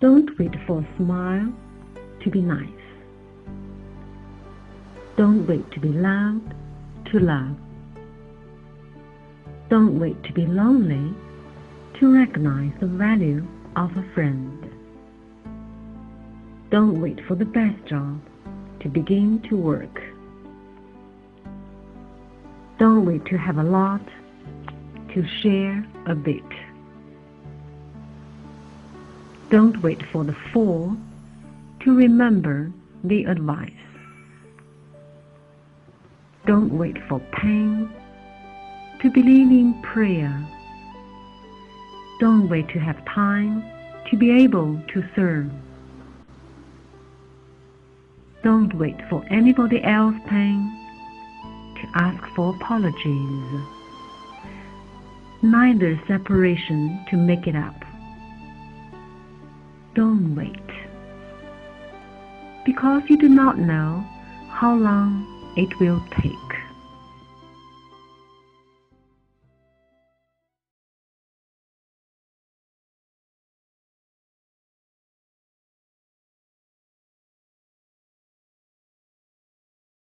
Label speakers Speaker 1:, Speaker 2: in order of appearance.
Speaker 1: Don't wait for a smile to be nice. Don't wait to be loved to love. Don't wait to be lonely to recognize the value of a friend. Don't wait for the best job to begin to work. Don't wait to have a lot to share a bit. Don't wait for the fool to remember the advice. Don't wait for pain to believe in prayer. Don't wait to have time to be able to serve. Don't wait for anybody else's pain to ask for apologies. Neither separation to make it up. Don't wait. Because you do not know how long it will take.